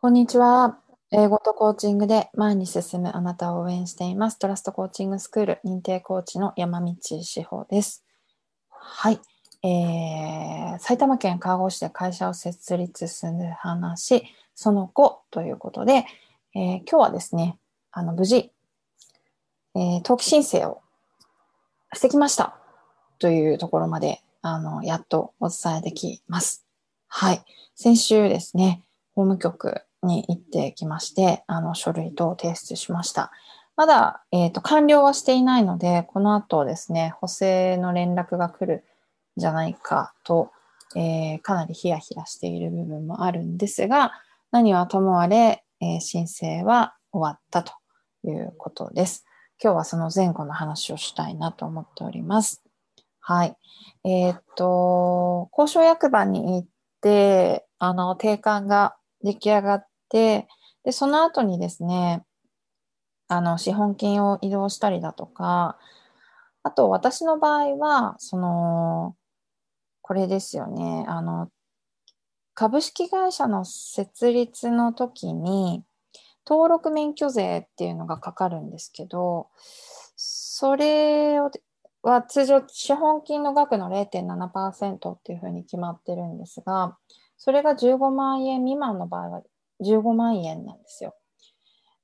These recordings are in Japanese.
こんにちは。英語とコーチングで前に進むあなたを応援しています。トラストコーチングスクール認定コーチの山道志保です。はい。えー、埼玉県川越市で会社を設立する話、その後ということで、えー、今日はですね、あの、無事、えー、登記申請をしてきましたというところまで、あの、やっとお伝えできます。はい。先週ですね、法務局に行ってきまして、あの、書類等を提出しました。まだ、えっ、ー、と、完了はしていないので、この後ですね、補正の連絡が来るんじゃないかと、えー、かなりヒヤヒヤしている部分もあるんですが、何はともあれ、えー、申請は終わったということです。今日はその前後の話をしたいなと思っております。はい。えっ、と、交渉役場に行って、あの、定款が出来上がって、で、その後にですね、あの、資本金を移動したりだとか、あと私の場合は、その、これですよね、あの、株式会社の設立の時に、登録免許税っていうのがかかるんですけど、それをは通常資本金の額の0.7%っていうふうに決まってるんですが、それが15万円未満の場合は15万円なんですよ。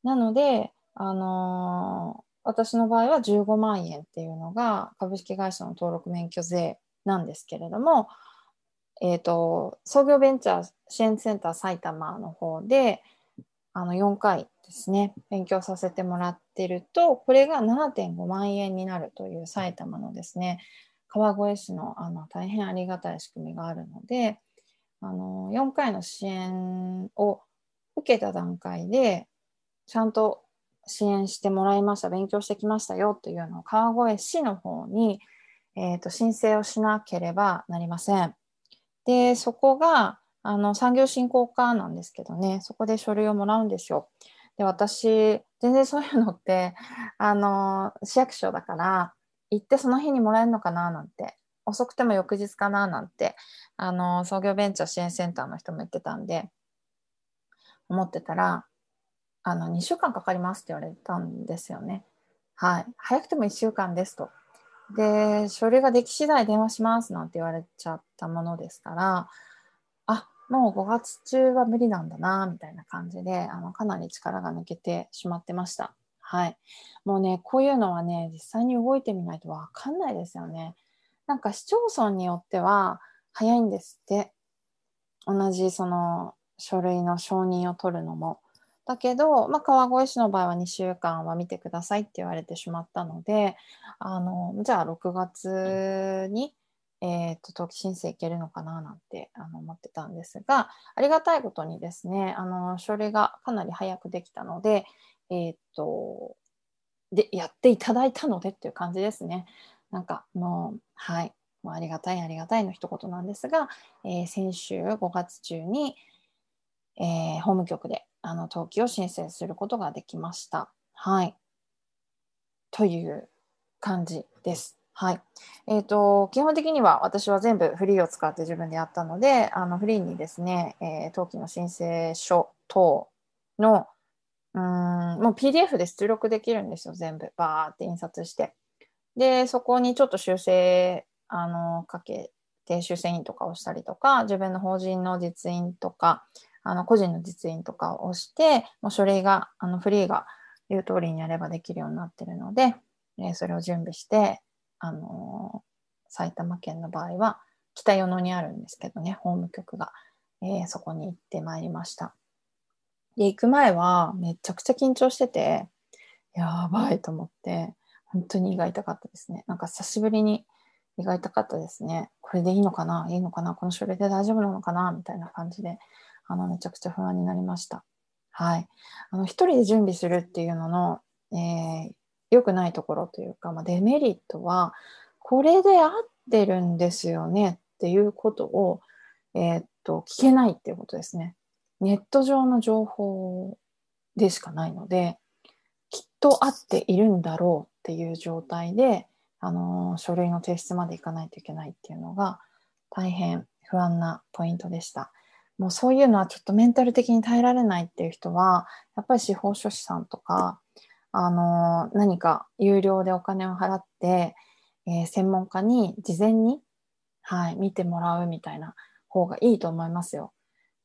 なので、あのー、私の場合は15万円っていうのが株式会社の登録免許税なんですけれども、えっ、ー、と、創業ベンチャー支援センター埼玉の方で、あの、4回ですね、勉強させてもらってると、これが7.5万円になるという埼玉のですね、川越市のあの大変ありがたい仕組みがあるので、あの4回の支援を受けた段階でちゃんと支援してもらいました勉強してきましたよというのを川越市の方に、えーと、申請をしなければなりません。でそこがあの産業振興課なんですけどねそこで書類をもらうんですよ。で私全然そういうのってあの市役所だから行ってその日にもらえるのかななんて遅くても翌日かななんてあの創業ベンチャー支援センターの人も言ってたんで思ってたらあの2週間かかりますって言われたんですよね。はい。早くても1週間ですと。で、書類ができ次第電話しますなんて言われちゃったものですから、あ、もう5月中は無理なんだな、みたいな感じで、あの、かなり力が抜けてしまってました。はい。もうね、こういうのはね、実際に動いてみないとわかんないですよね。なんか市町村によっては早いんですって。同じその書類の承認を取るのも。だけど、まあ、川越市の場合は2週間は見てくださいって言われてしまったので、あの、じゃあ6月に、え、ー、と、登記申請いけるのかななんてあの思ってたんですが、ありがたいことにですね、あの、書類がかなり早くできたので、えっ、ー、と、で、やっていただいたのでっていう感じですね。なんかもう、はい、ありがたいありがたいの一言なんですが、えー、先週5月中に、えー、法務局であの登記を申請することができました。はい。という感じです。はい。えっ、ー、と、基本的には私は全部フリーを使って自分でやったので、あのフリーにですね、えー、登記の申請書等の、うん、もう PDF で出力できるんですよ、全部。バーって印刷して。で、そこにちょっと修正、あの、かけて、修正印とかをしたりとか、自分の法人の実印とか、あの、個人の実印とかをして、もう書類が、あの、フリーが言う通りにやればできるようになってるので、え、それを準備して、あの、埼玉県の場合は、北与野にあるんですけどね、法務局が、えー、そこに行ってまいりました。で、行く前はめちゃくちゃ緊張してて、やばいと思って、本当に胃が痛かったですね。なんか久しぶりに胃が痛かったですね。これでいいのかな？いいのかな？この書類で大丈夫なのかな？みたいな感じで、あの、めちゃくちゃ不安になりました。はい。あの、一人で準備するっていうのの、えー、良くないところというか、まあ、デメリットは、これで合ってるんですよねっていうことを、えー、っと、聞けないっていうことですね。ネット上の情報でしかないので、きっと合っているんだろうっていう状態で、あの書類の提出までいかないといけないっていうのが大変不安なポイントでした。もうそういうのはちょっとメンタル的に耐えられないっていう人は、やっぱり司法書士さんとか、あの、何か有料でお金を払って、えー、専門家に事前に、はい、見てもらうみたいな方がいいと思いますよ。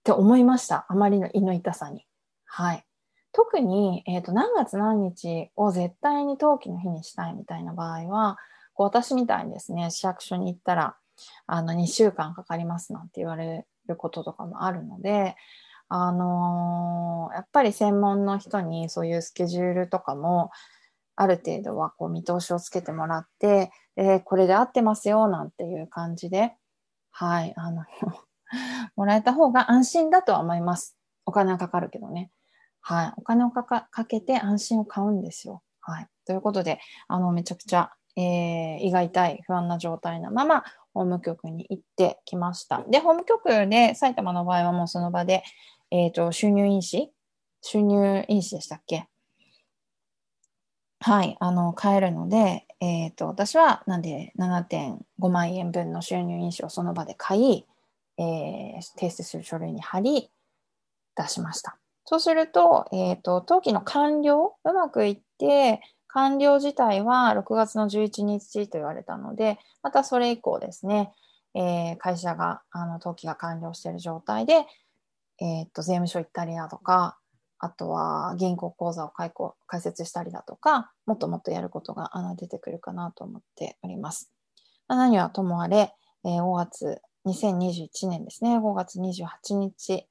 って思いました。あまりの胃の痛さに。はい。特に、えっ、ー、と、何月何日を絶対に登記の日にしたいみたいな場合は、こう私みたいにですね、市役所に行ったら、あの、2週間かかりますなんて言われることとかもあるので、あのー、やっぱり専門の人にそういうスケジュールとかも、ある程度はこう見通しをつけてもらって、で、これで合ってますよ、なんていう感じで、はい、あの もらえた方が安心だとは思います。お金はかかるけどね。はい。お金をかかけて安心を買うんですよ。はい。ということで、あの、めちゃくちゃ、えー、胃が痛い、不安な状態のまま、法務局に行ってきました。で、法務局で、埼玉の場合はもうその場で、えっ、ー、と、収入印紙？収入印紙でしたっけ？はい、あの、買えるので、えっ、ー、と、私は、なんで、7.5万円分の収入印紙をその場で買い、えー、提出する書類に貼り、出しました。そうすると、えっ、ー、と、登記の完了、うまくいって、完了自体は6月の11日と言われたので、またそれ以降ですね、えー、会社が、あの、登記が完了している状態で、えっ、と、税務署行ったりだとか、あとは銀行口座を開開設したりだとか、もっともっとやることがあの出てくるかなと思っております。何はともあれ、えー、5月、2021年ですね、5月28日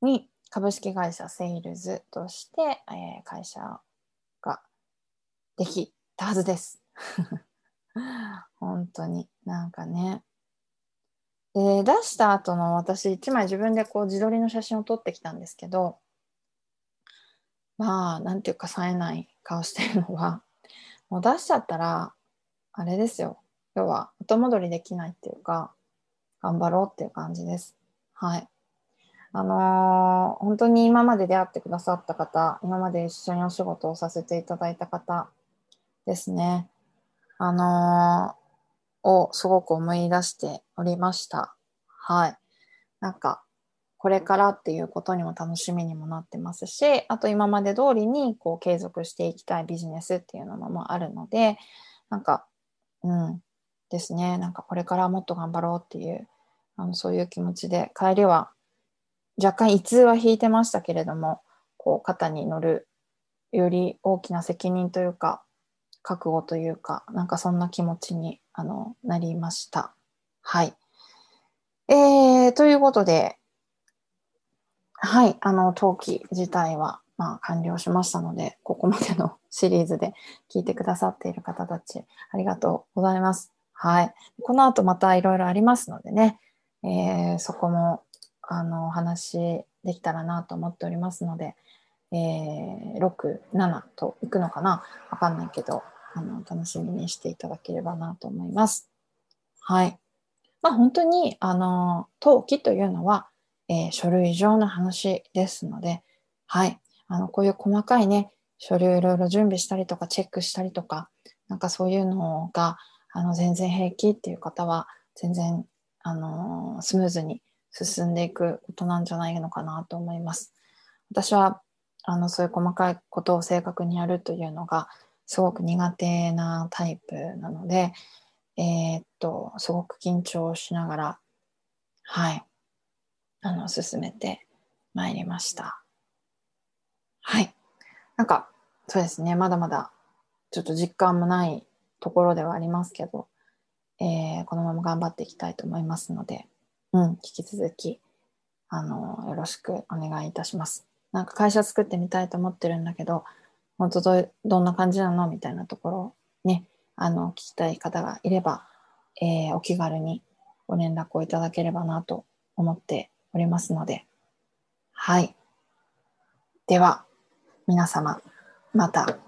に株式会社セイルズとして、えー、会社できたはずです。本当になんかね。で、出した後の私一枚自分でこう自撮りの写真を撮ってきたんですけど、まあ、なんていうか冴えない顔してるのは、もう出しちゃったら、あれですよ。要は後戻りできないっていうか、頑張ろうっていう感じです。はい。あのー、本当に今まで出会ってくださった方、今まで一緒にお仕事をさせていただいた方ですね。あのー、をすごく思い出しておりました。はい。なんか、これからっていうことにも楽しみにもなってますし、あと今まで通りにこう継続していきたいビジネスっていうのもあるので、なんか、うん、ですね、なんかこれからもっと頑張ろうっていう、あのそういう気持ちで、帰りは若干胃痛は引いてましたけれども、こう肩に乗るより大きな責任というか、覚悟というか、なんかそんな気持ちにあのなりました。はい。えー、ということで、はい、あの、登記自体は、まあ、完了しましたので、ここまでの シリーズで聞いてくださっている方たち、ありがとうございます。はい。この後またいろいろありますのでね、えー、そこも、あの、お話できたらなと思っておりますので、えー、6、7といくのかな？わかんないけど、あの、楽しみにしていただければなと思います。はい。まあ、本当に、あの、登記というのは、えー、書類上の話ですので、はい。あの、こういう細かいね、書類をいろいろ準備したりとか、チェックしたりとか、なんかそういうのが、あの、全然平気っていう方は、全然、あの、スムーズに進んでいくことなんじゃないのかなと思います。私は、あの、そういう細かいことを正確にやるというのが、すごく苦手なタイプなので、えー、っと、すごく緊張しながら、はい、あの、進めてまいりました。はい。なんか、そうですね、まだまだちょっと実感もないところではありますけど、えー、このまま頑張っていきたいと思いますので、うん、引き続き、あの、よろしくお願いいたします。なんか会社作ってみたいと思ってるんだけど、本当どどんな感じなの？みたいなところをね、あの、聞きたい方がいれば、えー、お気軽にご連絡をいただければなと思っておりますので、はい。では、皆様、また。